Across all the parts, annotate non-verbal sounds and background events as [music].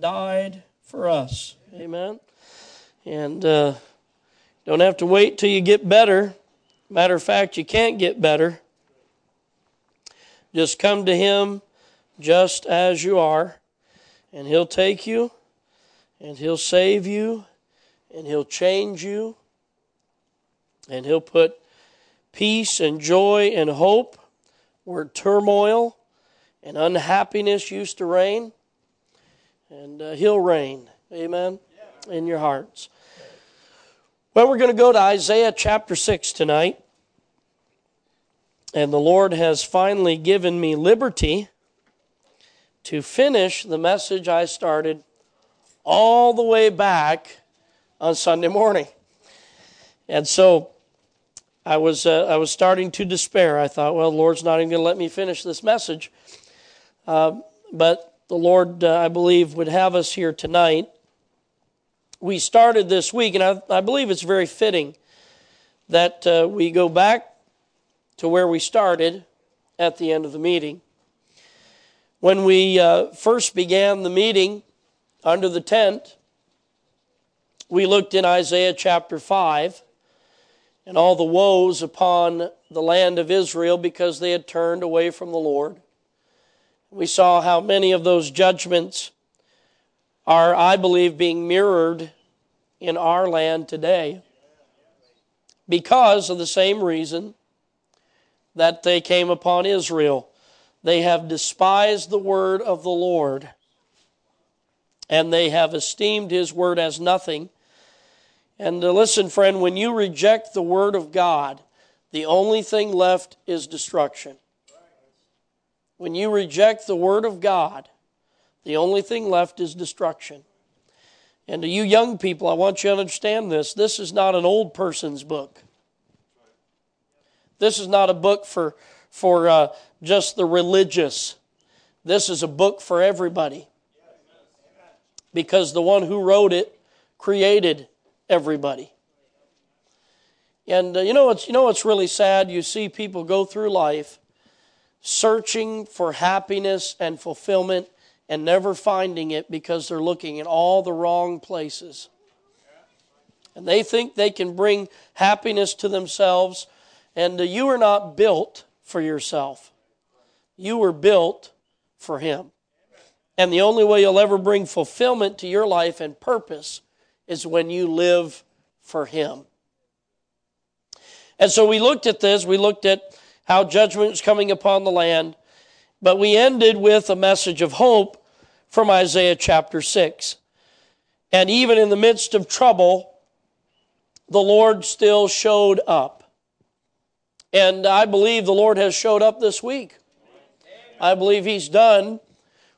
died for us. Amen. And uh, don't have to wait till you get better. Matter of fact, you can't get better. Just come to Him just as you are, and He'll take you, and He'll save you, and He'll change you, and He'll put peace and joy and hope where turmoil and unhappiness used to reign. And uh, He'll reign. Amen. In your hearts. Well, we're going to go to Isaiah chapter 6 tonight. And the Lord has finally given me liberty to finish the message I started all the way back on Sunday morning. And so I was, uh, I was starting to despair. I thought, well, the Lord's not even going to let me finish this message. Uh, but the Lord, uh, I believe, would have us here tonight. We started this week, and I, I believe it's very fitting that uh, we go back to where we started at the end of the meeting. When we uh, first began the meeting under the tent, we looked in Isaiah chapter 5 and all the woes upon the land of Israel because they had turned away from the Lord. We saw how many of those judgments are, I believe, being mirrored in our land today because of the same reason that they came upon Israel. They have despised the word of the Lord, and they have esteemed his word as nothing. And uh, listen, friend, when you reject the word of God, the only thing left is destruction. When you reject the word of God, the only thing left is destruction. And to you young people, I want you to understand this. This is not an old person's book. This is not a book for, for uh, just the religious. This is a book for everybody. Because the one who wrote it created everybody. And uh, you know what's you know what's really sad? You see people go through life searching for happiness and fulfillment and never finding it because they're looking in all the wrong places. And they think they can bring happiness to themselves and uh, you are not built for yourself. You were built for Him. And the only way you'll ever bring fulfillment to your life and purpose is when you live for Him. And so we looked at this, we looked at how judgment is coming upon the land, but we ended with a message of hope from Isaiah chapter 6. And even in the midst of trouble, the Lord still showed up. And I believe the Lord has showed up this week. I believe He's done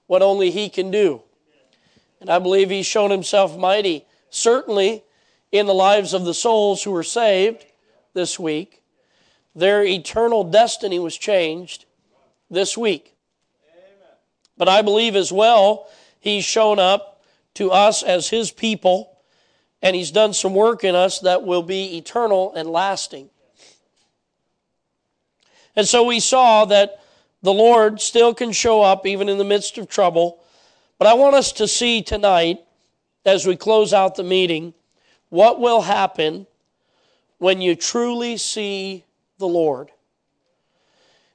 what only He can do. And I believe He's shown Himself mighty, certainly in the lives of the souls who were saved this week. Their eternal destiny was changed this week. But I believe as well, He's shown up to us as His people, and He's done some work in us that will be eternal and lasting. And so we saw that the Lord still can show up even in the midst of trouble. But I want us to see tonight, as we close out the meeting, what will happen when you truly see the Lord.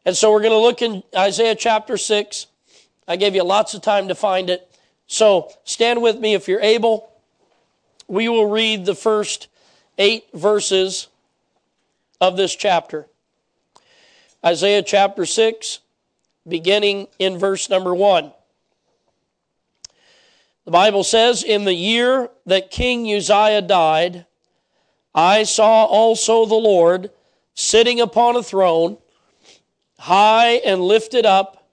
And so we're going to look in Isaiah chapter 6. I gave you lots of time to find it. So stand with me if you're able. We will read the first eight verses of this chapter. Isaiah chapter 6, beginning in verse number 1. The Bible says, In the year that King Uzziah died, I saw also the Lord sitting upon a throne, high and lifted up,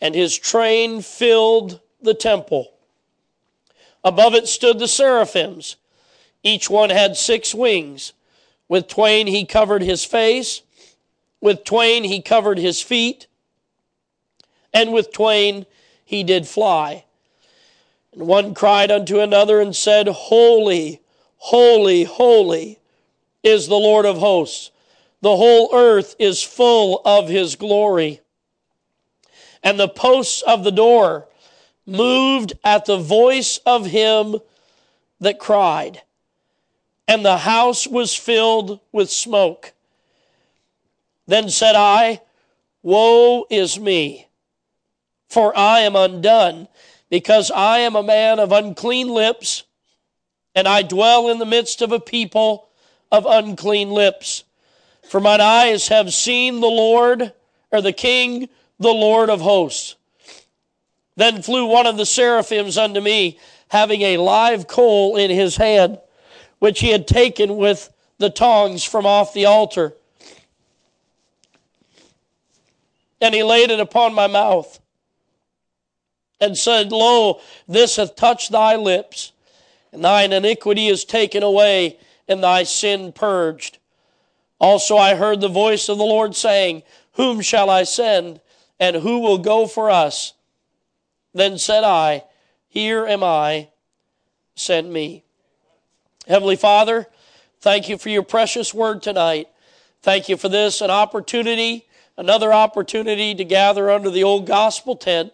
and his train filled the temple. Above it stood the seraphims. Each one had six wings. With twain he covered his face with twain he covered his feet, and with twain he did fly. And one cried unto another and said, Holy, holy, holy is the Lord of hosts. The whole earth is full of his glory. And the posts of the door moved at the voice of him that cried, and the house was filled with smoke. Then said I, Woe is me, for I am undone, because I am a man of unclean lips, and I dwell in the midst of a people of unclean lips. For mine eyes have seen the Lord, or the King, the Lord of hosts. Then flew one of the seraphims unto me, having a live coal in his hand, which he had taken with the tongs from off the altar. And he laid it upon my mouth and said, Lo, this hath touched thy lips, and thine iniquity is taken away, and thy sin purged. Also I heard the voice of the Lord saying, Whom shall I send, and who will go for us? Then said I, Here am I, send me. Heavenly Father, thank you for your precious word tonight. Thank you for this, an opportunity, another opportunity to gather under the old gospel tent,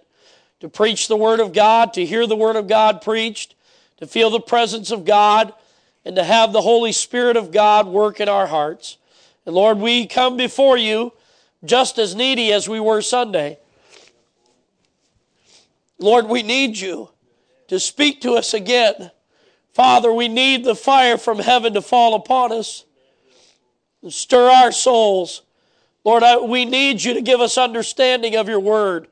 to preach the word of God, to hear the word of God preached, to feel the presence of God, and to have the Holy Spirit of God work in our hearts. And Lord, we come before you just as needy as we were Sunday. Lord, we need you to speak to us again. Father, we need the fire from heaven to fall upon us and stir our souls. Lord, I, we need you to give us understanding of your word,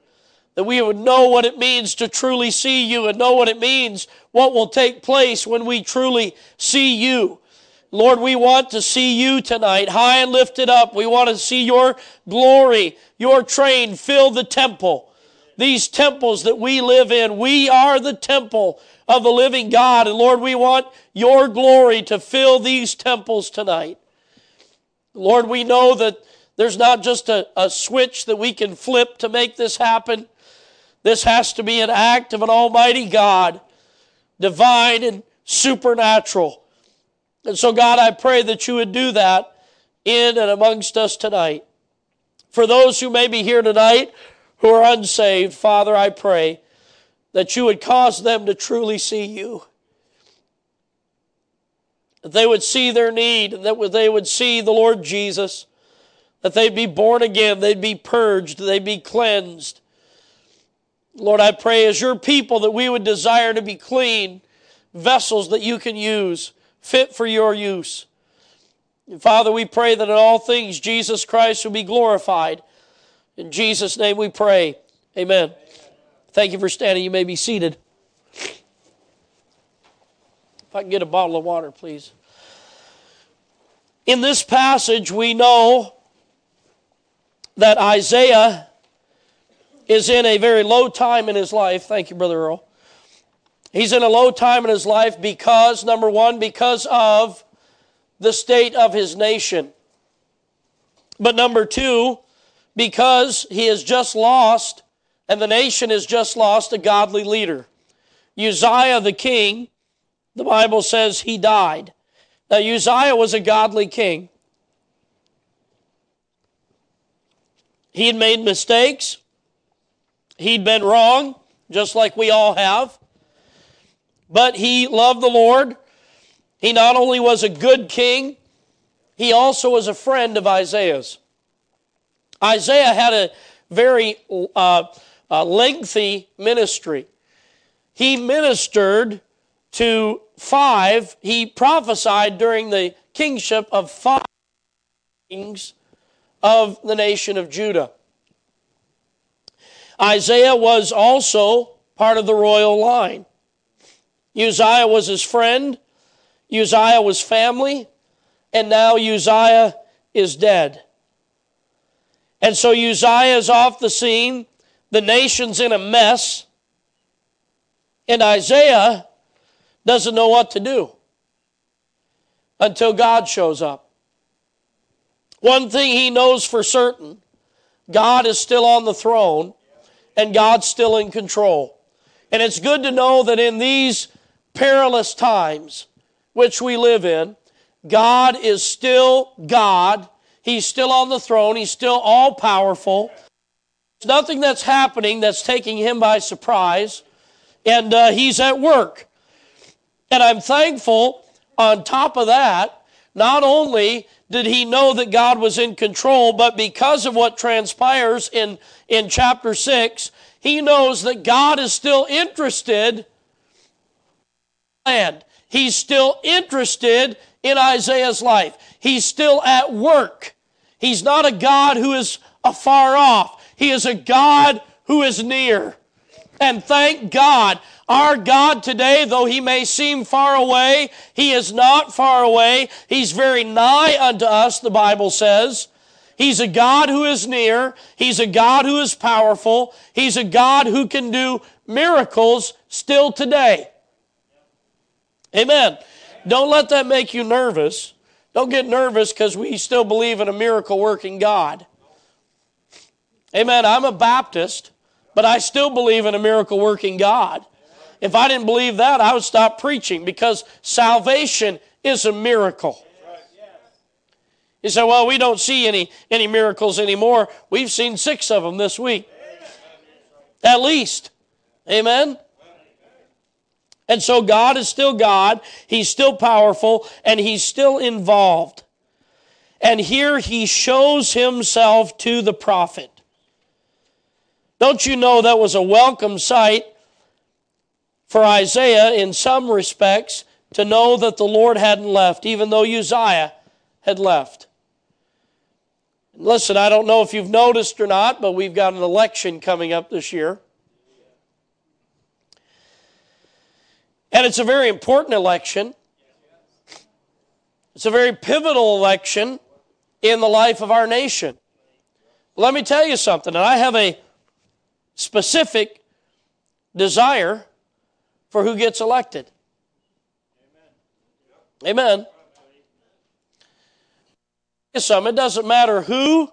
that we would know what it means to truly see you and know what it means, what will take place when we truly see you. Lord, we want to see you tonight, high and lifted up. We want to see your glory, your train fill the temple these temples that we live in. We are the temple of the living God. And Lord, we want your glory to fill these temples tonight. Lord, we know that there's not just a, a switch that we can flip to make this happen. This has to be an act of an almighty God, divine and supernatural. And so, God, I pray that you would do that in and amongst us tonight. For those who may be here tonight who are unsaved, Father, I pray that you would cause them to truly see you. That they would see their need, and that they would see the Lord Jesus, that they'd be born again, they'd be purged, they'd be cleansed. Lord, I pray as your people that we would desire to be clean vessels that you can use, fit for your use. And Father, we pray that in all things Jesus Christ will be glorified in Jesus' name we pray. Amen. Thank you for standing. You may be seated. If I can get a bottle of water, please. In this passage, we know that Isaiah is in a very low time in his life. Thank you, Brother Earl. He's in a low time in his life because, number one, because of the state of his nation. But number two, because he has just lost, and the nation has just lost a godly leader. Uzziah the king, the Bible says he died. Now, Uzziah was a godly king. He had made mistakes. He'd been wrong, just like we all have. But he loved the Lord. He not only was a good king, he also was a friend of Isaiah's. Isaiah had a very uh, uh, lengthy ministry. He ministered to five, he prophesied during the kingship of five kings of the nation of Judah. Isaiah was also part of the royal line. Uzziah was his friend, Uzziah was family, and now Uzziah is dead. And so Uzziah is off the scene. The nation's in a mess. And Isaiah doesn't know what to do until God shows up. One thing he knows for certain God is still on the throne and God's still in control. And it's good to know that in these perilous times which we live in, God is still God He's still on the throne. He's still all powerful. There's nothing that's happening that's taking him by surprise. and uh, he's at work. And I'm thankful on top of that, not only did he know that God was in control, but because of what transpires in, in chapter 6, he knows that God is still interested and he's still interested in Isaiah's life. He's still at work. He's not a God who is afar off. He is a God who is near. And thank God, our God today, though he may seem far away, he is not far away. He's very nigh unto us, the Bible says. He's a God who is near. He's a God who is powerful. He's a God who can do miracles still today. Amen. Don't let that make you nervous. Don't get nervous because we still believe in a miracle working God. Amen. I'm a Baptist, but I still believe in a miracle working God. If I didn't believe that, I would stop preaching because salvation is a miracle. You say, well, we don't see any, any miracles anymore. We've seen six of them this week. At least. Amen? And so God is still God, He's still powerful, and He's still involved. And here He shows Himself to the prophet. Don't you know that was a welcome sight for Isaiah in some respects to know that the Lord hadn't left, even though Uzziah had left? Listen, I don't know if you've noticed or not, but we've got an election coming up this year. And it's a very important election. It's a very pivotal election in the life of our nation. Let me tell you something, and I have a specific desire for who gets elected. Amen. Some, it doesn't matter who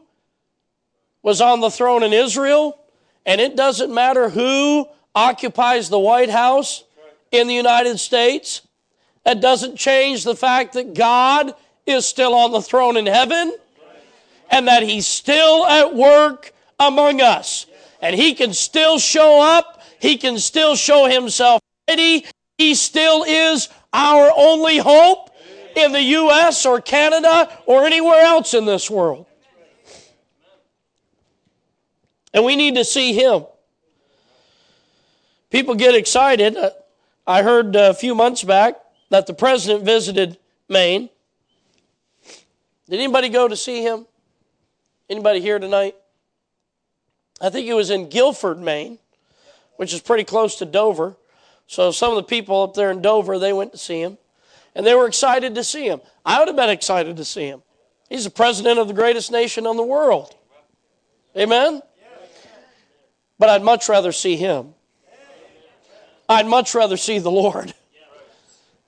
was on the throne in Israel, and it doesn't matter who occupies the White House in the United States. That doesn't change the fact that God is still on the throne in heaven and that He's still at work among us. And He can still show up, He can still show Himself ready. He still is our only hope in the U.S. or Canada or anywhere else in this world. And we need to see Him. People get excited. Uh, I heard a few months back that the president visited Maine. Did anybody go to see him? Anybody here tonight? I think he was in Guilford, Maine, which is pretty close to Dover. So some of the people up there in Dover, they went to see him. And they were excited to see him. I would have been excited to see him. He's the president of the greatest nation in the world. Amen? But I'd much rather see him I'd much rather see the Lord.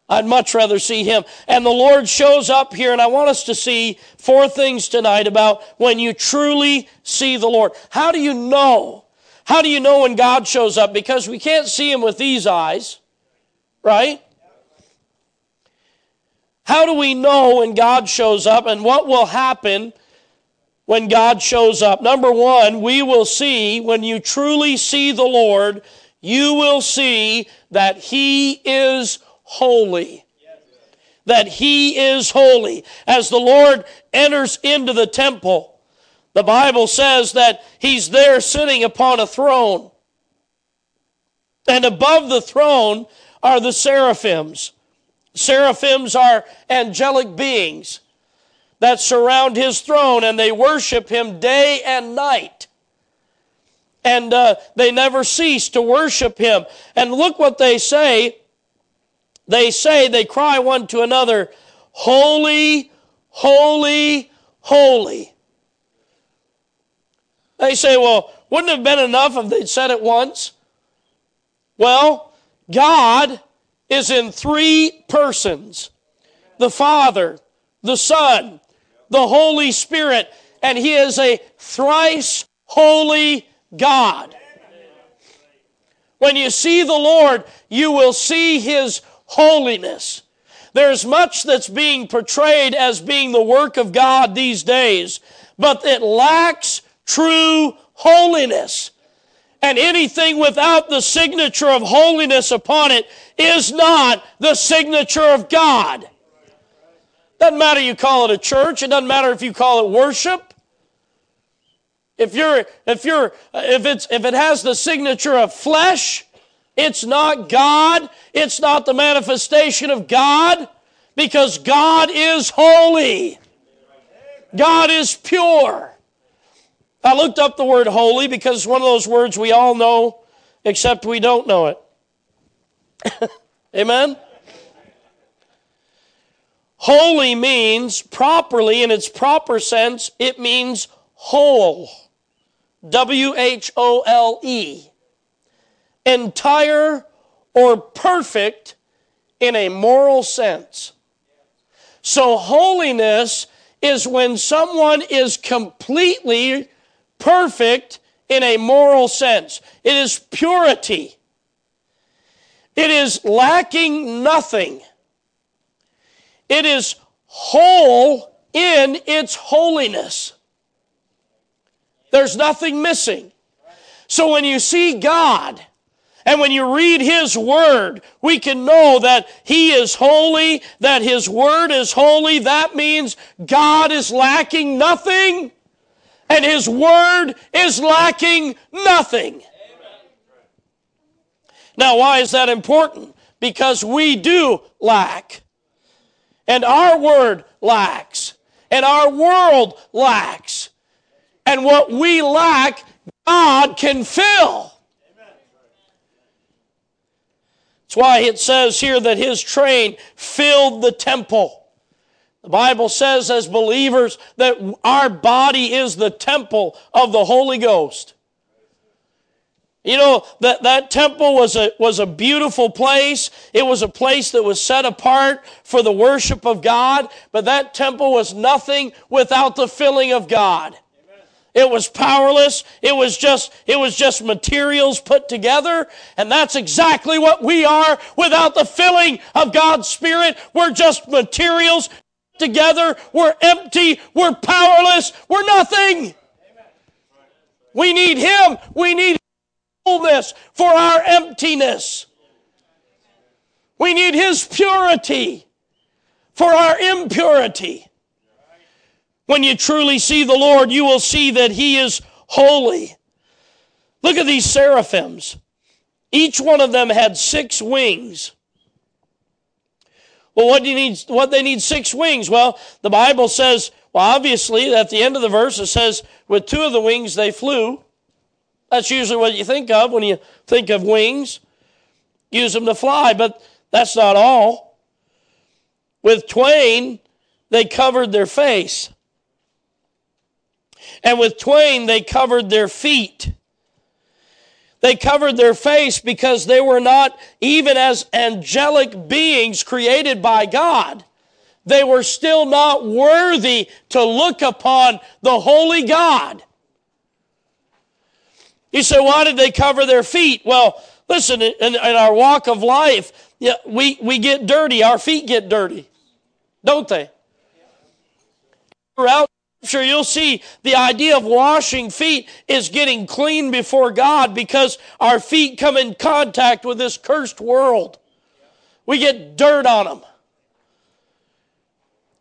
I'd much rather see him. And the Lord shows up here, and I want us to see four things tonight about when you truly see the Lord. How do you know? How do you know when God shows up? Because we can't see him with these eyes, right? How do we know when God shows up and what will happen when God shows up? Number one, we will see when you truly see the Lord you will see that He is holy. That He is holy. As the Lord enters into the temple, the Bible says that He's there sitting upon a throne. And above the throne are the seraphims. Seraphims are angelic beings that surround His throne and they worship Him day and night and uh, they never cease to worship him. And look what they say. They say, they cry one to another, Holy, holy, holy. They say, well, wouldn't it have been enough if they'd said it once? Well, God is in three persons the Father, the Son, the Holy Spirit, and He is a thrice holy God. When you see the Lord, you will see His holiness. There's much that's being portrayed as being the work of God these days, but it lacks true holiness. And anything without the signature of holiness upon it is not the signature of God. Doesn't matter you call it a church, it doesn't matter if you call it worship. If you're if you're if it's if it has the signature of flesh, it's not God, it's not the manifestation of God because God is holy. God is pure. I looked up the word holy because it's one of those words we all know, except we don't know it. [laughs] Amen? Holy means properly, in its proper sense, it means whole. W H O L E. Entire or perfect in a moral sense. So, holiness is when someone is completely perfect in a moral sense. It is purity. It is lacking nothing. It is whole in its holiness. There's nothing missing. So when you see God, and when you read His Word, we can know that He is holy, that His Word is holy. That means God is lacking nothing, and His Word is lacking nothing. Now, why is that important? Because we do lack, and our Word lacks, and our world lacks. And what we lack, God can fill. That's why it says here that his train filled the temple. The Bible says, as believers, that our body is the temple of the Holy Ghost. You know, that, that temple was a, was a beautiful place. It was a place that was set apart for the worship of God, but that temple was nothing without the filling of God. It was powerless. It was just, it was just materials put together. And that's exactly what we are without the filling of God's Spirit. We're just materials together. We're empty. We're powerless. We're nothing. We need Him. We need fullness for our emptiness. We need His purity for our impurity. When you truly see the Lord, you will see that He is holy. Look at these seraphims. Each one of them had six wings. Well, what do you need? What they need six wings? Well, the Bible says, well, obviously, at the end of the verse, it says, with two of the wings they flew. That's usually what you think of when you think of wings. Use them to fly, but that's not all. With twain, they covered their face. And with twain, they covered their feet. They covered their face because they were not even as angelic beings created by God. They were still not worthy to look upon the holy God. You say, why did they cover their feet? Well, listen, in, in our walk of life, we, we get dirty. Our feet get dirty, don't they? We're out sure you'll see the idea of washing feet is getting clean before God because our feet come in contact with this cursed world. We get dirt on them.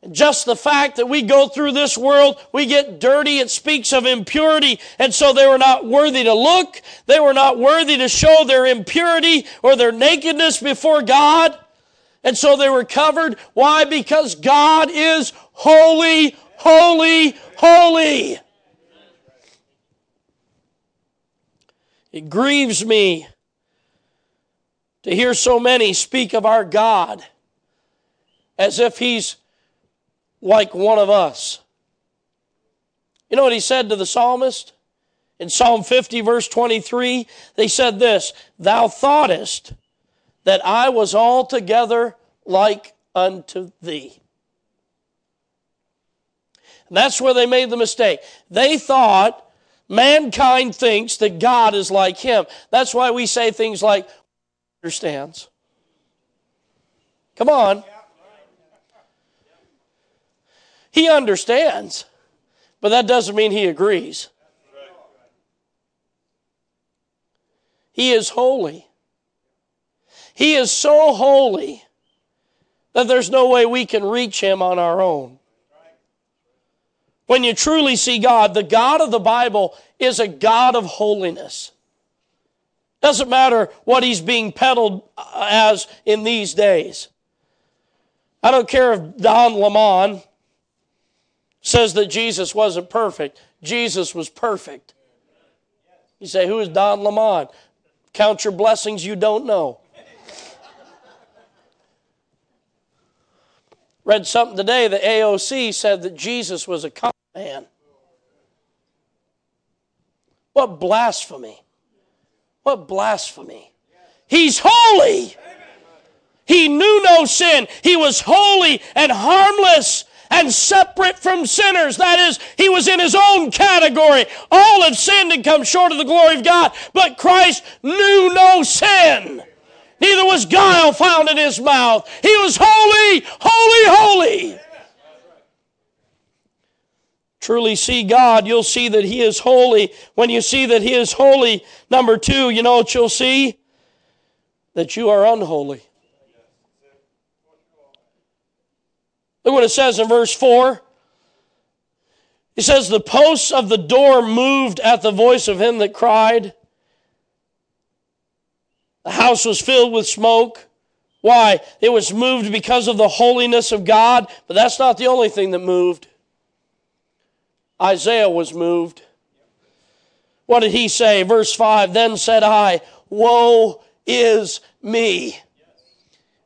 And just the fact that we go through this world, we get dirty, it speaks of impurity. And so they were not worthy to look. They were not worthy to show their impurity or their nakedness before God. And so they were covered. Why? Because God is holy, holy, holy. It grieves me to hear so many speak of our God as if He's like one of us. You know what He said to the psalmist? In Psalm 50, verse 23, they said this Thou thoughtest that I was altogether like unto thee. That's where they made the mistake. They thought mankind thinks that God is like him. That's why we say things like, understands. Come on. He understands, but that doesn't mean he agrees. He is holy. He is so holy that there's no way we can reach Him on our own. When you truly see God, the God of the Bible is a God of holiness. Doesn't matter what he's being peddled uh, as in these days. I don't care if Don Lemon says that Jesus wasn't perfect. Jesus was perfect. You say, Who is Don Lemon? Count your blessings you don't know. Read something today that AOC said that Jesus was a man. What blasphemy! What blasphemy! He's holy. He knew no sin. He was holy and harmless and separate from sinners. That is, he was in his own category. All have sinned and come short of the glory of God, but Christ knew no sin. Neither was guile found in his mouth. He was holy, holy, holy. Truly see God, you'll see that He is holy. When you see that He is holy, number two, you know what you'll see? That you are unholy. Look what it says in verse 4. He says, The posts of the door moved at the voice of him that cried. The house was filled with smoke. Why? It was moved because of the holiness of God, but that's not the only thing that moved. Isaiah was moved. What did he say? Verse 5 Then said I, Woe is me.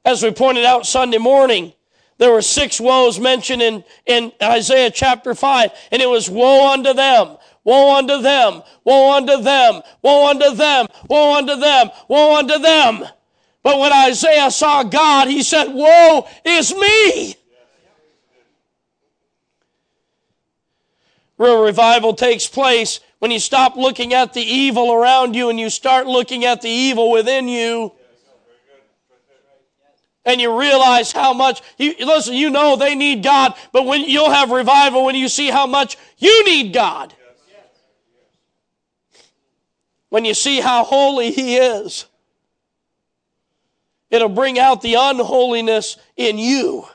As we pointed out Sunday morning, there were six woes mentioned in, in Isaiah chapter 5, and it was woe unto them, woe unto them, woe unto them, woe unto them, woe unto them, woe unto them. But when Isaiah saw God, he said, Woe is me. Real revival takes place when you stop looking at the evil around you and you start looking at the evil within you and you realize how much you listen you know they need god but when you'll have revival when you see how much you need god. When you see how holy he is it'll bring out the unholiness in you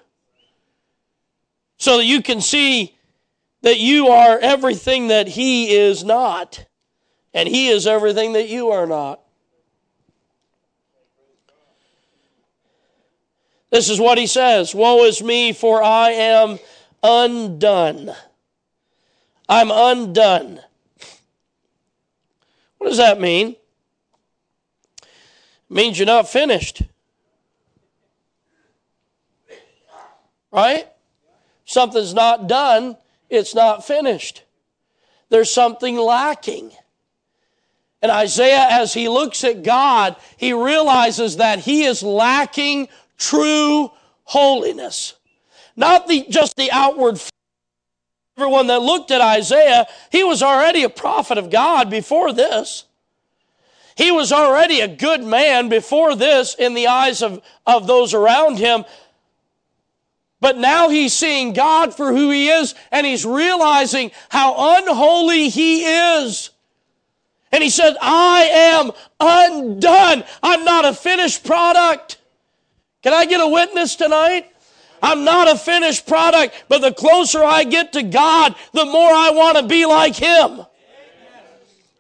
so that you can see that you are everything that he is not and he is everything that you are not This is what he says Woe is me, for I am undone. I'm undone. What does that mean? It means you're not finished. Right? Something's not done, it's not finished. There's something lacking. And Isaiah, as he looks at God, he realizes that he is lacking true holiness. Not the, just the outward. Everyone that looked at Isaiah, he was already a prophet of God before this. He was already a good man before this in the eyes of, of those around him. But now he's seeing God for who he is and he's realizing how unholy he is. And he said, I am undone. I'm not a finished product. Can I get a witness tonight? I'm not a finished product, but the closer I get to God, the more I want to be like Him.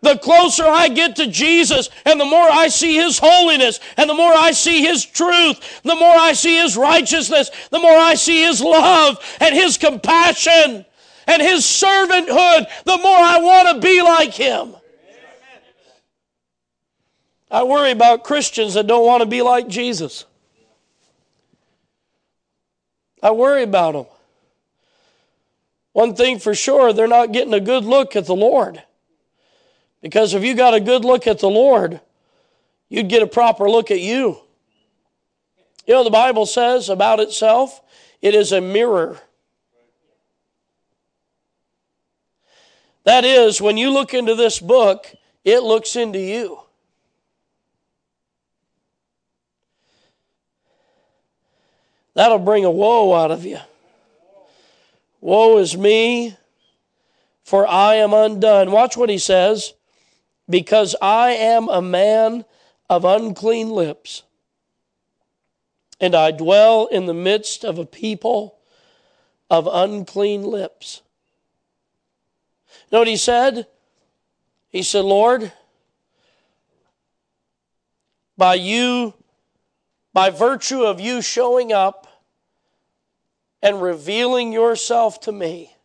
The closer I get to Jesus and the more I see His holiness and the more I see His truth, the more I see His righteousness, the more I see His love and His compassion and His servanthood, the more I want to be like Him. I worry about Christians that don't want to be like Jesus. I worry about them. One thing for sure, they're not getting a good look at the Lord. Because if you got a good look at the Lord, you'd get a proper look at you. You know, the Bible says about itself, it is a mirror. That is, when you look into this book, it looks into you. That'll bring a woe out of you. Woe is me, for I am undone. Watch what he says. Because I am a man of unclean lips, and I dwell in the midst of a people of unclean lips. know what he said? He said, Lord, by you, by virtue of you showing up and revealing yourself to me,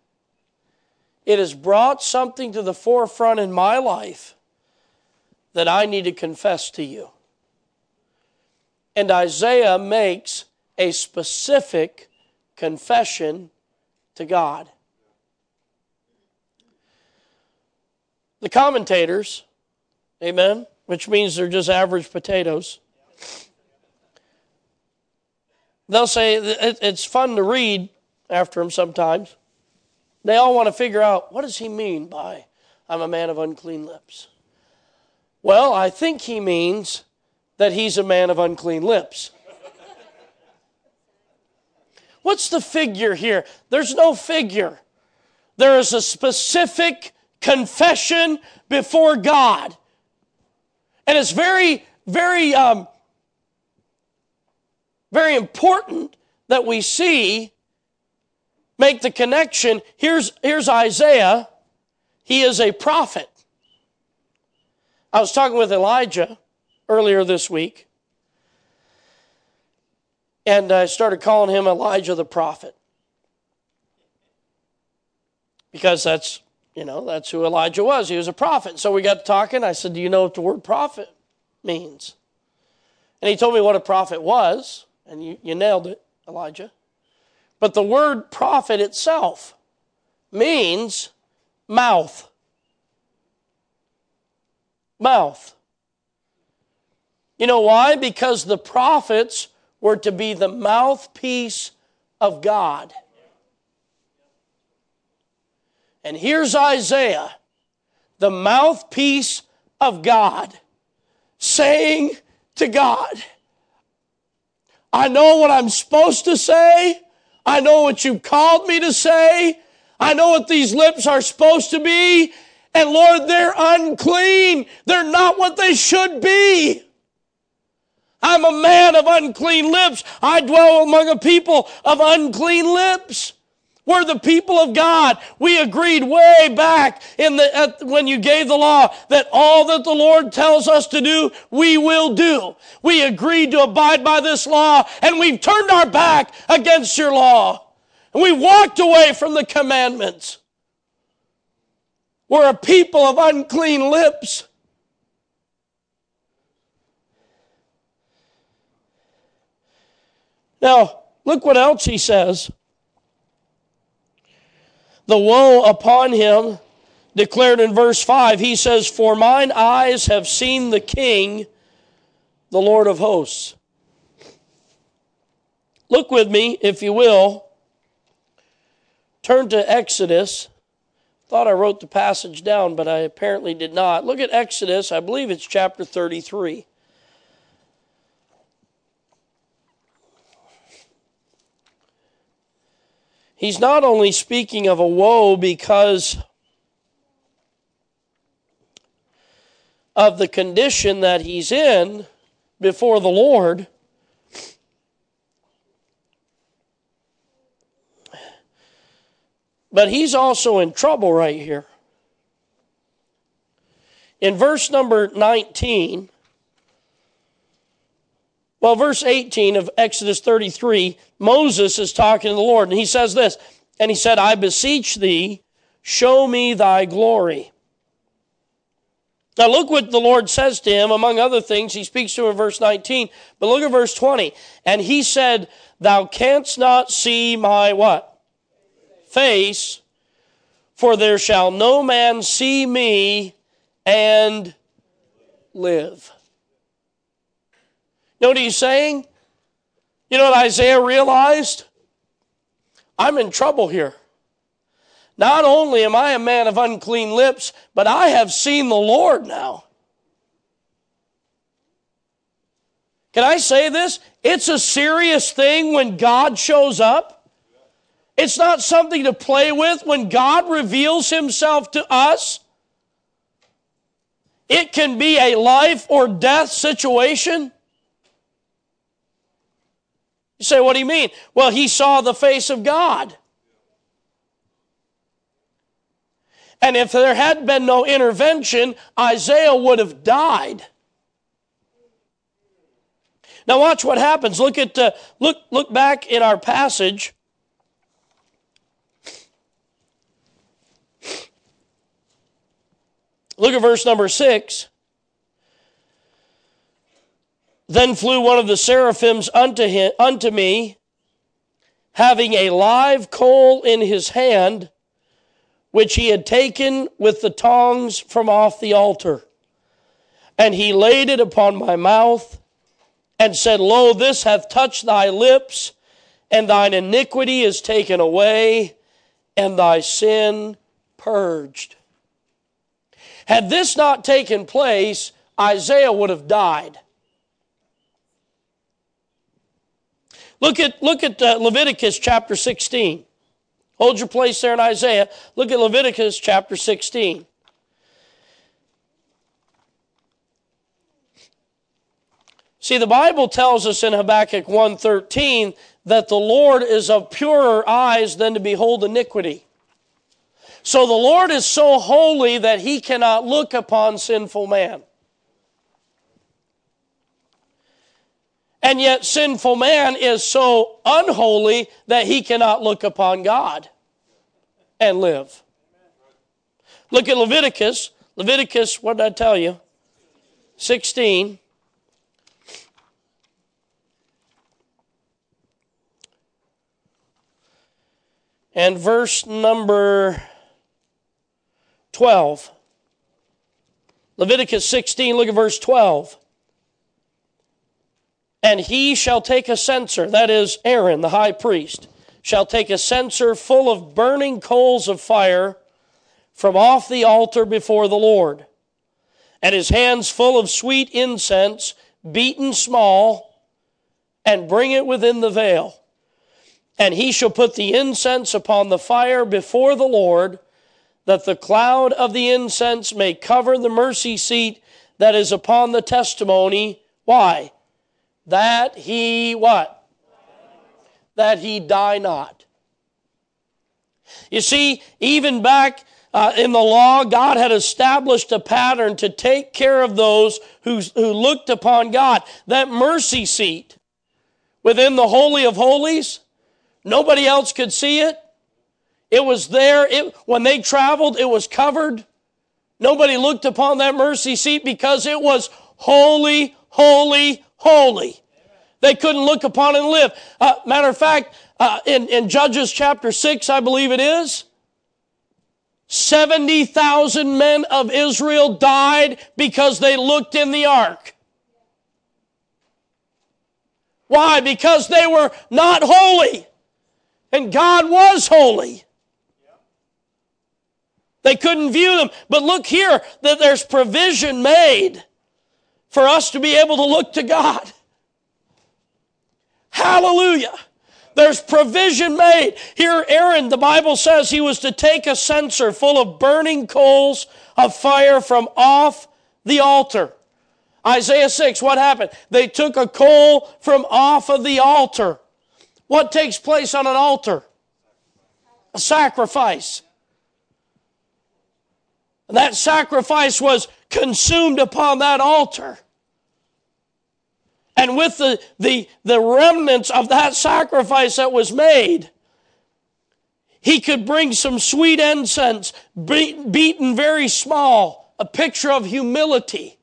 it has brought something to the forefront in my life that I need to confess to you. And Isaiah makes a specific confession to God. The commentators, amen, which means they're just average potatoes, they'll say it's fun to read after him sometimes. They all want to figure out what does he mean by I'm a man of unclean lips? Well, I think he means that he's a man of unclean lips. What's the figure here? There's no figure. There is a specific confession before God. And it's very, very, um, very important that we see, make the connection. Here's, here's Isaiah. He is a prophet. I was talking with Elijah earlier this week. And I started calling him Elijah the prophet. Because that's, you know, that's who Elijah was. He was a prophet. So we got talking. I said, Do you know what the word prophet means? And he told me what a prophet was. And you, you nailed it, Elijah. But the word prophet itself means mouth. Mouth. You know why? Because the prophets were to be the mouthpiece of God. And here's Isaiah, the mouthpiece of God, saying to God, I know what I'm supposed to say. I know what you've called me to say. I know what these lips are supposed to be. And Lord, they're unclean. They're not what they should be. I'm a man of unclean lips. I dwell among a people of unclean lips. We're the people of God. We agreed way back in the, at, when you gave the law that all that the Lord tells us to do, we will do. We agreed to abide by this law and we've turned our back against your law. And we walked away from the commandments. We're a people of unclean lips. Now, look what else he says. The woe upon him, declared in verse 5, he says, For mine eyes have seen the King, the Lord of hosts. Look with me, if you will. Turn to Exodus. Thought I wrote the passage down, but I apparently did not. Look at Exodus, I believe it's chapter 33. he's not only speaking of a woe because of the condition that he's in before the Lord, but he's also in trouble right here. In verse number 19, well, verse 18 of Exodus 33, Moses is talking to the Lord, and he says this, and he said, I beseech thee, show me thy glory. Now, look what the Lord says to him, among other things. He speaks to him in verse 19, but look at verse 20. And he said, Thou canst not see my what? Face, for there shall no man see me and live. You know what he's saying? You know what Isaiah realized? I'm in trouble here. Not only am I a man of unclean lips, but I have seen the Lord now. Can I say this? It's a serious thing when God shows up. It's not something to play with when God reveals himself to us. it can be a life or death situation. You say, what do you mean? Well, he saw the face of God. And if there had been no intervention, Isaiah would have died. Now watch what happens. Look at uh, look look back in our passage. Look at verse number 6. Then flew one of the seraphims unto him unto me having a live coal in his hand which he had taken with the tongs from off the altar. And he laid it upon my mouth and said, Lo, this hath touched thy lips, and thine iniquity is taken away, and thy sin purged. Had this not taken place, Isaiah would have died. Look at, look at uh, Leviticus chapter 16. Hold your place there in Isaiah. Look at Leviticus chapter 16. See, the Bible tells us in Habakkuk 1:13 that the Lord is of purer eyes than to behold iniquity. So the Lord is so holy that he cannot look upon sinful man. And yet, sinful man is so unholy that he cannot look upon God and live. Look at Leviticus. Leviticus, what did I tell you? 16. And verse number 12. Leviticus 16, look at verse 12. And he shall take a censer, that is Aaron, the high priest, shall take a censer full of burning coals of fire from off the altar before the Lord, and his hands full of sweet incense, beaten small, and bring it within the veil. And he shall put the incense upon the fire before the Lord, that the cloud of the incense may cover the mercy seat that is upon the testimony. Why? that he what? That he die not. You see, even back uh, in the law, God had established a pattern to take care of those who, who looked upon God. That mercy seat within the Holy of Holies, nobody else could see it. It was there. It, when they traveled, it was covered. Nobody looked upon that mercy seat because it was holy, holy, holy. They couldn't look upon and live. Uh, matter of fact, uh, in, in Judges chapter 6, I believe it is, 70,000 men of Israel died because they looked in the ark. Why? Because they were not holy. And God was holy. They couldn't view them. But look here that there's provision made for us to be able to look to God. Hallelujah. There's provision made. Here, Aaron, the Bible says he was to take a censer full of burning coals of fire from off the altar. Isaiah 6, what happened? They took a coal from off of the altar. What takes place on an altar? A sacrifice. And that sacrifice was consumed upon that altar. And with the, the, the remnants of that sacrifice that was made, he could bring some sweet incense, beaten very small, a picture of humility,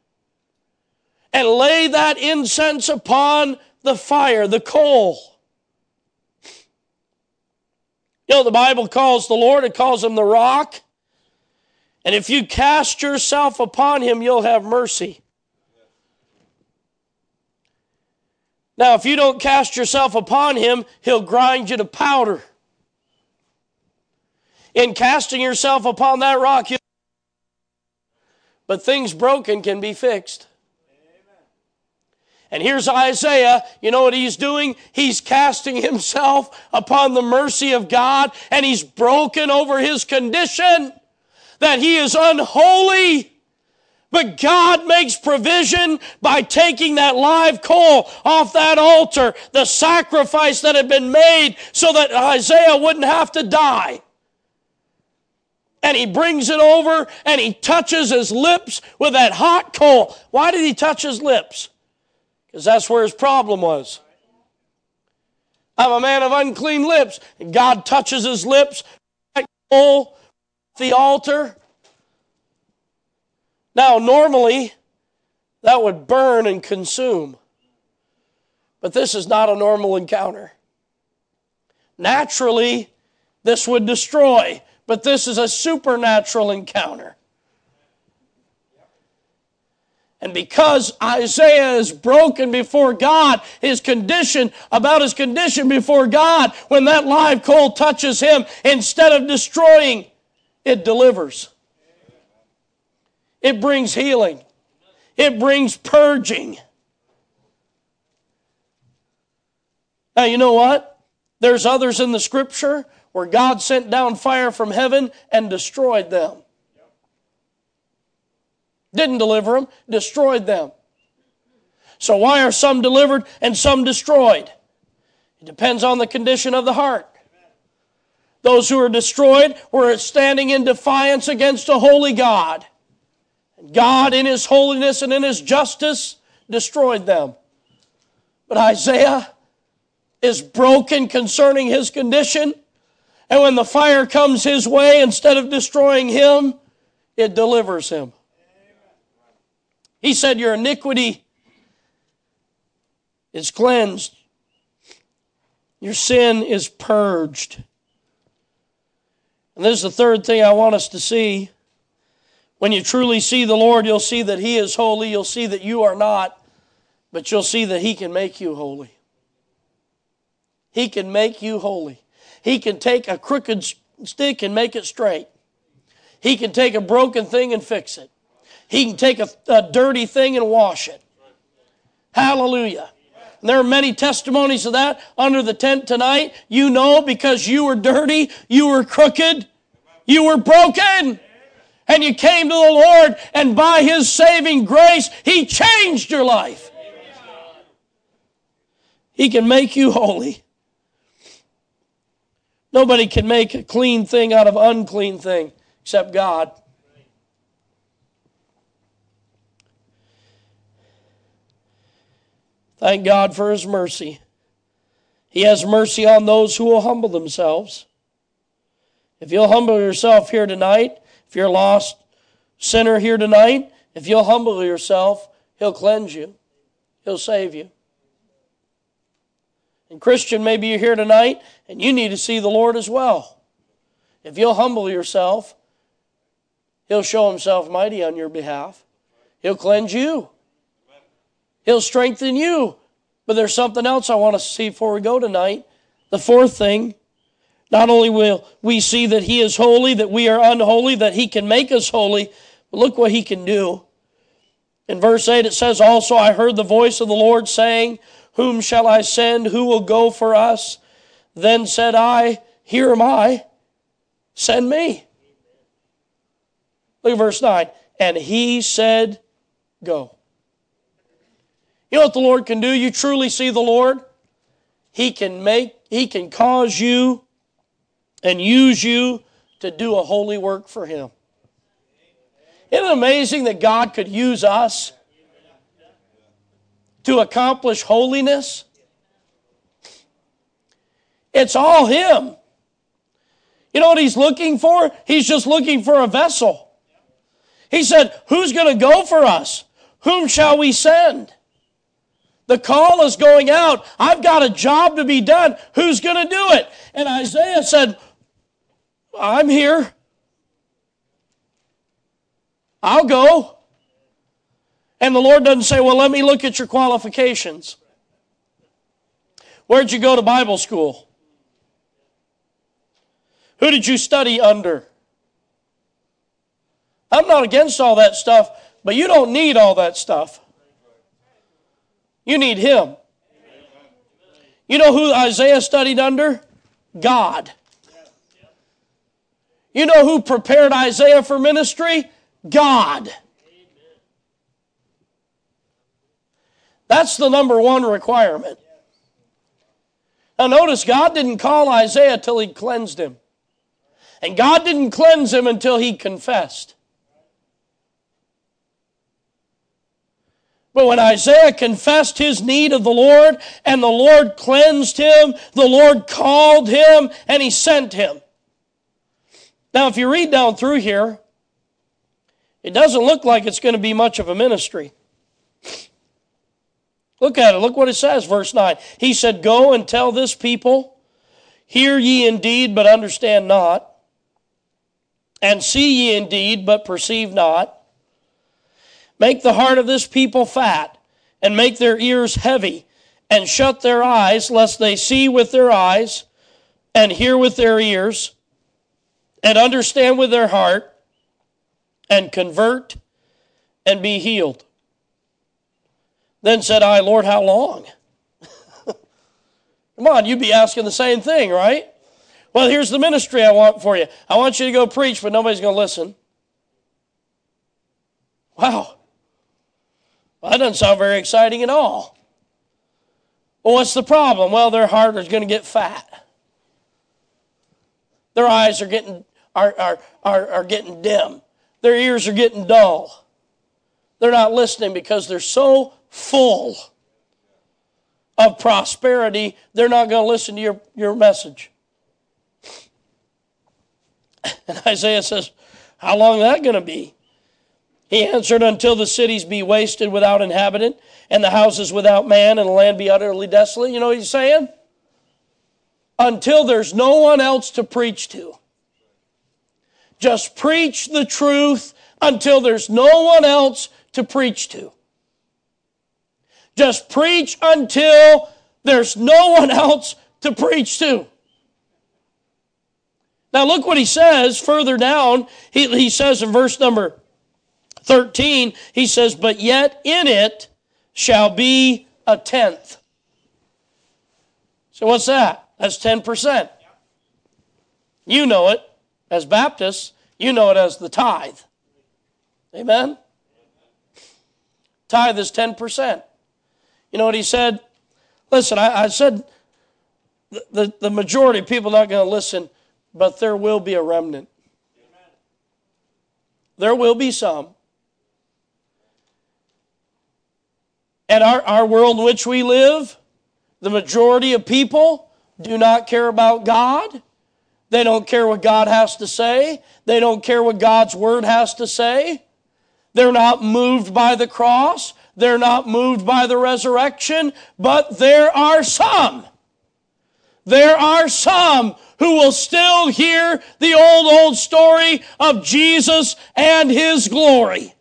and lay that incense upon the fire, the coal. You know, the Bible calls the Lord, it calls him the rock. And if you cast yourself upon him, you'll have mercy. Now, if you don't cast yourself upon him, he'll grind you to powder. In casting yourself upon that rock, but things broken can be fixed. And here's Isaiah. You know what he's doing? He's casting [laughs] himself upon the mercy of God and he's broken over his condition that he is unholy. But God makes provision by taking that live coal off that altar, the sacrifice that had been made so that Isaiah wouldn't have to die. And he brings it over and he touches his lips with that hot coal. Why did he touch his lips? Because that's where his problem was. I'm a man of unclean lips. And God touches his lips, with that coal, the altar. Now, normally, that would burn and consume. But this is not a normal encounter. Naturally, this would destroy, but this is a supernatural encounter. And because Isaiah is broken before God, his condition, about his condition before God, when that live coal touches him, instead of destroying, it delivers. It brings healing. It brings purging. Now, you know what? There's others in the scripture where God sent down fire from heaven and destroyed them. Didn't deliver them, destroyed them. So, why are some delivered and some destroyed? It depends on the condition of the heart. Those who are destroyed were standing in defiance against a holy God. And God, in His holiness and in His justice, destroyed them. But Isaiah is broken concerning his condition. And when the fire comes his way, instead of destroying him, it delivers him. He said, Your iniquity is cleansed, your sin is purged. And this is the third thing I want us to see. When you truly see the Lord, you'll see that He is holy. You'll see that you are not, but you'll see that He can make you holy. He can make you holy. He can take a crooked stick and make it straight. He can take a broken thing and fix it. He can take a, a dirty thing and wash it. Hallelujah. And there are many testimonies of that under the tent tonight. You know because you were dirty, you were crooked, you were broken, and you came to the Lord, and by His saving grace, He changed your life. He can make you holy. Nobody can make a clean thing out of unclean thing except God. Thank God for His mercy. He has mercy on those who will humble themselves. If you'll humble yourself here tonight, if you're a lost sinner here tonight, if you'll humble yourself, He'll cleanse you, He'll save you. And, Christian, maybe you're here tonight and you need to see the Lord as well. If you'll humble yourself, He'll show Himself mighty on your behalf, He'll cleanse you. He'll strengthen you. But there's something else I want to see before we go tonight. The fourth thing not only will we see that He is holy, that we are unholy, that He can make us holy, but look what He can do. In verse 8 it says, Also I heard the voice of the Lord saying, Whom shall I send? Who will go for us? Then said I, Here am I, send me. Look at verse 9. And he said, Go. You know what the Lord can do? You truly see the Lord? He can make, He can cause you and use you to do a holy work for Him. Isn't it amazing that God could use us to accomplish holiness? It's all Him. You know what He's looking for? He's just looking for a vessel. He said, Who's going to go for us? Whom shall we send? The call is going out. I've got a job to be done. Who's going to do it? And Isaiah said, I'm here. I'll go. And the Lord doesn't say, Well, let me look at your qualifications. Where'd you go to Bible school? Who did you study under? I'm not against all that stuff, but you don't need all that stuff. You need Him. You know who Isaiah studied under? God. You know who prepared Isaiah for ministry? God. That's the number one requirement. Now, notice God didn't call Isaiah till he cleansed him. And God didn't cleanse him until he confessed. But when Isaiah confessed his need of the Lord and the Lord cleansed him, the Lord called him and he sent him. Now, if you read down through here, it doesn't look like it's going to be much of a ministry. Look at it. Look what it says, verse 9. He said, Go and tell this people, Hear ye indeed, but understand not, and see ye indeed, but perceive not. Make the heart of this people fat, and make their ears heavy, and shut their eyes, lest they see with their eyes, and hear with their ears, and understand with their heart, and convert, and be healed. Then said I, Lord, how long? [laughs] Come on, you'd be asking the same thing, right? Well, here's the ministry I want for you. I want you to go preach, but nobody's going to listen. Wow. Well, that doesn't sound very exciting at all. Well, what's the problem? Well, their heart is going to get fat. Their eyes are getting, are, are, are, are getting dim. Their ears are getting dull. They're not listening because they're so full of prosperity, they're not going to listen to your, your message. [laughs] And Isaiah says, How long is that going to be? He answered, Until the cities be wasted without inhabitant, and the houses without man, and the land be utterly desolate. You know what he's saying? Until there's no one else to preach to. Just preach the truth until there's no one else to preach to. Just preach until there's no one else to preach to. Now, look what he says further down. He, he says in verse number 13, he says, But yet in it shall be a tenth. So, what's that? That's 10%. You know it as Baptists, you know it as the tithe. Amen? Tithe is 10%. You know what he said? Listen, I, I said the, the, the, majority of people are not going to listen, but there will be a remnant. There will be some. And our, our world in which we live, the majority of people do not care about God. They don't care what God has to say. They don't care what God's word has to say. They're not moved by the cross. They're not moved by the resurrection, but there are some. There are some who will still hear the old, old story of Jesus and His glory.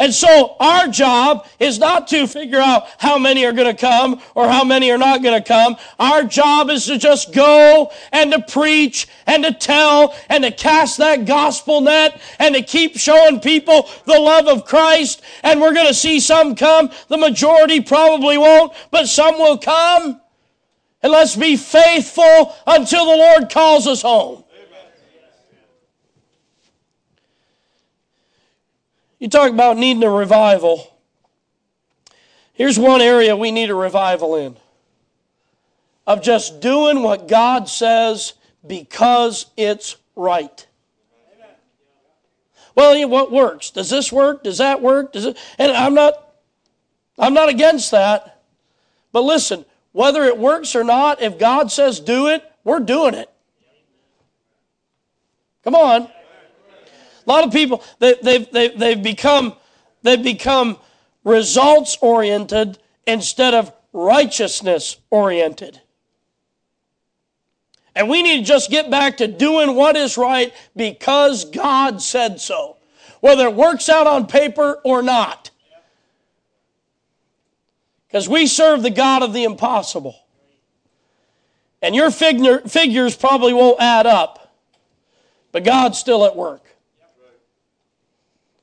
And so our job is not to figure out how many are going to come or how many are not going to come. Our job is to just go and to preach and to tell and to cast that gospel net and to keep showing people the love of Christ. And we're going to see some come. The majority probably won't, but some will come. And let's be faithful until the Lord calls us home. You talk about needing a revival. Here's one area we need a revival in of just doing what God says because it's right. Well, what works? Does this work? Does that work? Does it? And I'm not I'm not against that. But listen, whether it works or not, if God says do it, we're doing it. Come on. A lot of people, they, they've, they've, they've, become, they've become results oriented instead of righteousness oriented. And we need to just get back to doing what is right because God said so, whether it works out on paper or not. Because we serve the God of the impossible. And your figure, figures probably won't add up, but God's still at work.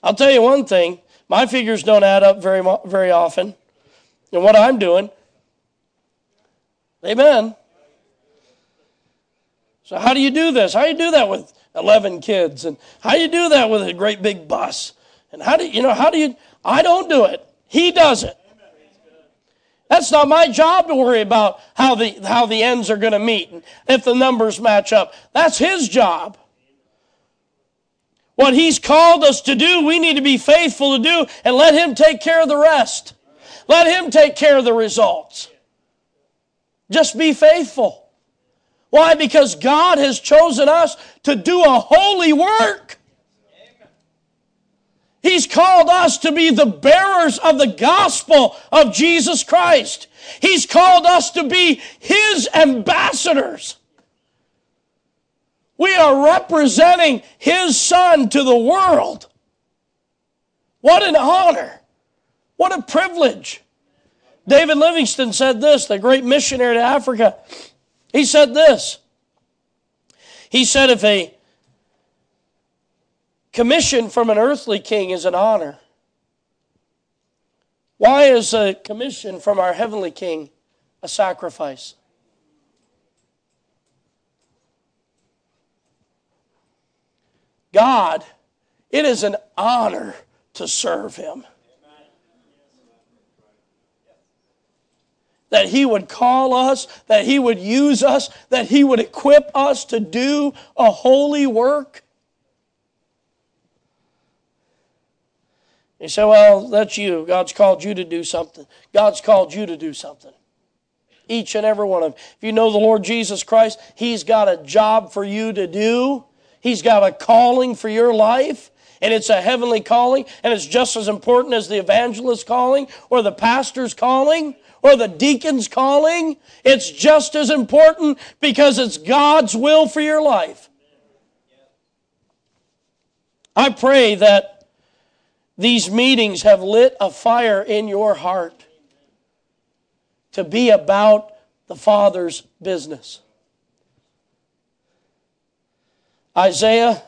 I'll tell you one thing my figures don't add up very, very often. And what I'm doing, amen. So, how do you do this? How do you do that with 11 kids? And how do you do that with a great big bus? And how do you, you know, how do you, I don't do it. He does it. That's not my job to worry about how the, how the ends are going to meet and if the numbers match up. That's his job. What he's called us to do, we need to be faithful to do and let him take care of the rest. Let him take care of the results. Just be faithful. Why? Because God has chosen us to do a holy work. He's called us to be the bearers of the gospel of Jesus Christ. He's called us to be His ambassadors. We are representing His Son to the world. What an honor. What a privilege. David Livingstone said this, the great missionary to Africa. He said this. He said, if a commission from an earthly king is an honor. Why is a commission from our heavenly king a sacrifice? God, it is an honor to serve him. That he would call us, that he would use us, that he would equip us to do a holy work. You say, well, that's you. God's called you to do something. God's called you to do something. Each and every one of them. If you know the Lord Jesus Christ, He's got a job for you to do. He's got a calling for your life. And it's a heavenly calling, and it's just as important as the evangelist's calling, or the pastor's calling, or the deacon's calling. It's just as important because it's God's will for your life. I pray that these meetings have lit a fire in your heart to be about the Father's business. Isaiah,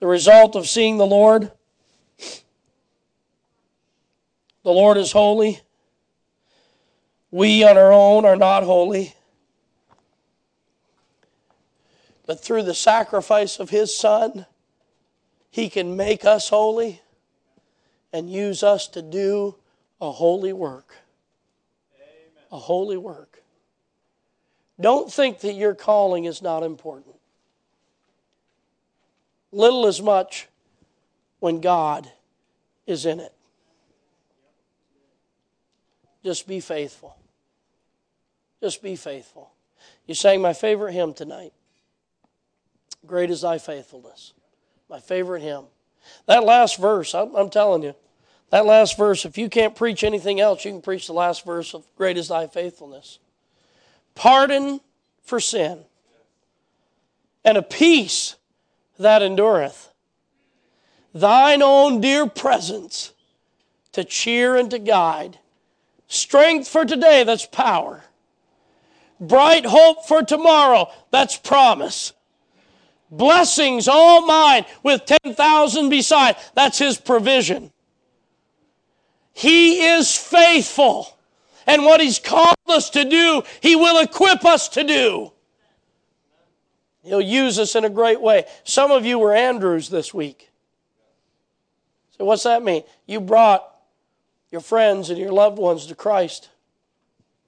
the result of seeing the Lord, the Lord is holy. We on our own are not holy. But through the sacrifice of His Son, he can make us holy and use us to do a holy work. Amen. A holy work. Don't think that your calling is not important. Little as much when God is in it. Just be faithful. Just be faithful. You sang my favorite hymn tonight. Great is thy faithfulness my favorite hymn. That last verse, I'm, I'm, telling you, that last verse, if you can't preach anything else, you can preach the last verse of Great is Thy Faithfulness. Pardon for sin, and a peace that endureth. Thine own dear presence to cheer and to guide. Strength for today, that's power. Bright hope for tomorrow, that's promise. Blessings all mine with 10,000 beside. That's his provision. He is faithful. And what he's called us to do, he will equip us to do. He'll use us in a great way. Some of you were Andrews this week. So, what's that mean? You brought your friends and your loved ones to Christ,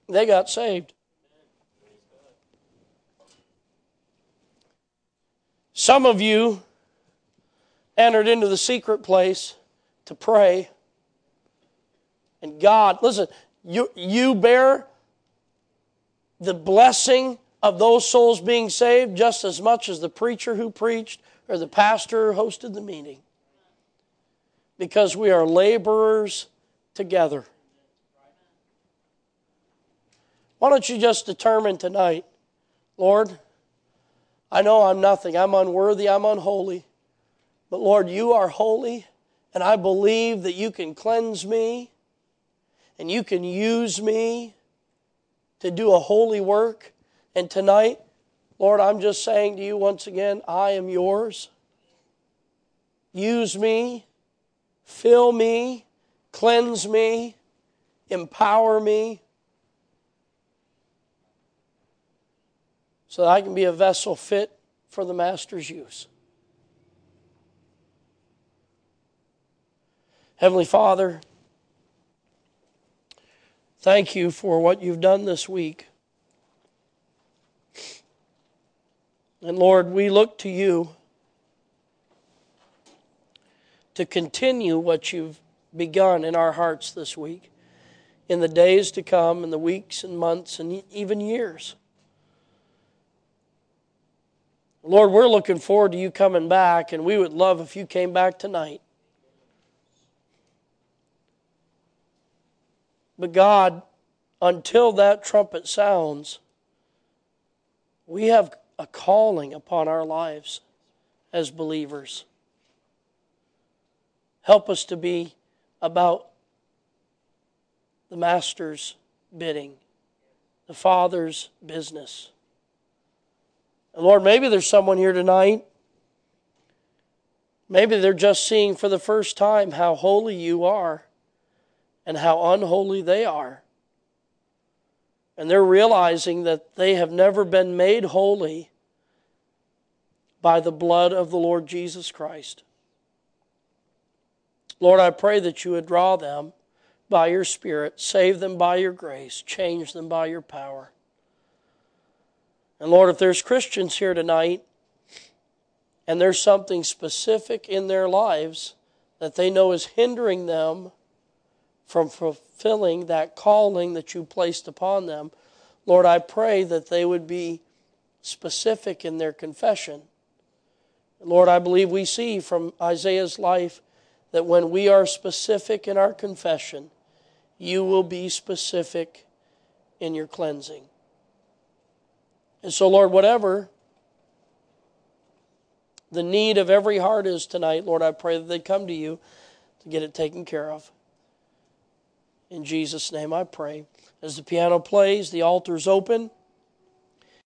they got saved. Some of you entered into the secret place to pray. And God, listen, you, you bear the blessing of those souls being saved just as much as the preacher who preached or the pastor who hosted the meeting. Because we are laborers together. Why don't you just determine tonight, Lord, I know I'm nothing. I'm unworthy. I'm unholy. But Lord, you are holy, and I believe that you can cleanse me and you can use me to do a holy work. And tonight, Lord, I'm just saying to you once again, I am yours. Use me, fill me, cleanse me, empower me. so that I can be a vessel fit for the Master's use. Heavenly Father, Thank you for what you've done this week. And Lord, we look to you to continue what you've begun in our hearts this week, in the days to come, in the weeks and months and even years. Lord, we're looking forward to you coming back, and we would love if you came back tonight. But God, until that trumpet sounds, we have a calling upon our lives as believers. Help us to be about the Master's bidding, the Father's business. And Lord, maybe there's someone here tonight. Maybe they're just seeing for the first time how holy you are and how unholy they are. And they're realizing that they have never been made holy by the blood of the Lord Jesus Christ. Lord, I pray that you would draw them by your Spirit, save them by your grace, change them by your power. And Lord, if there's Christians here tonight and there's something specific in their lives that they know is hindering them from fulfilling that calling that you placed upon them, Lord, I pray that they would be specific in their confession. Lord, I believe we see from Isaiah's life that when we are specific in our confession, you will be specific in your cleansing. And so, Lord, whatever the need of every heart is tonight, Lord, I pray that they come to you to get it taken care of. In Jesus' name I pray. As the piano plays, the altar is open.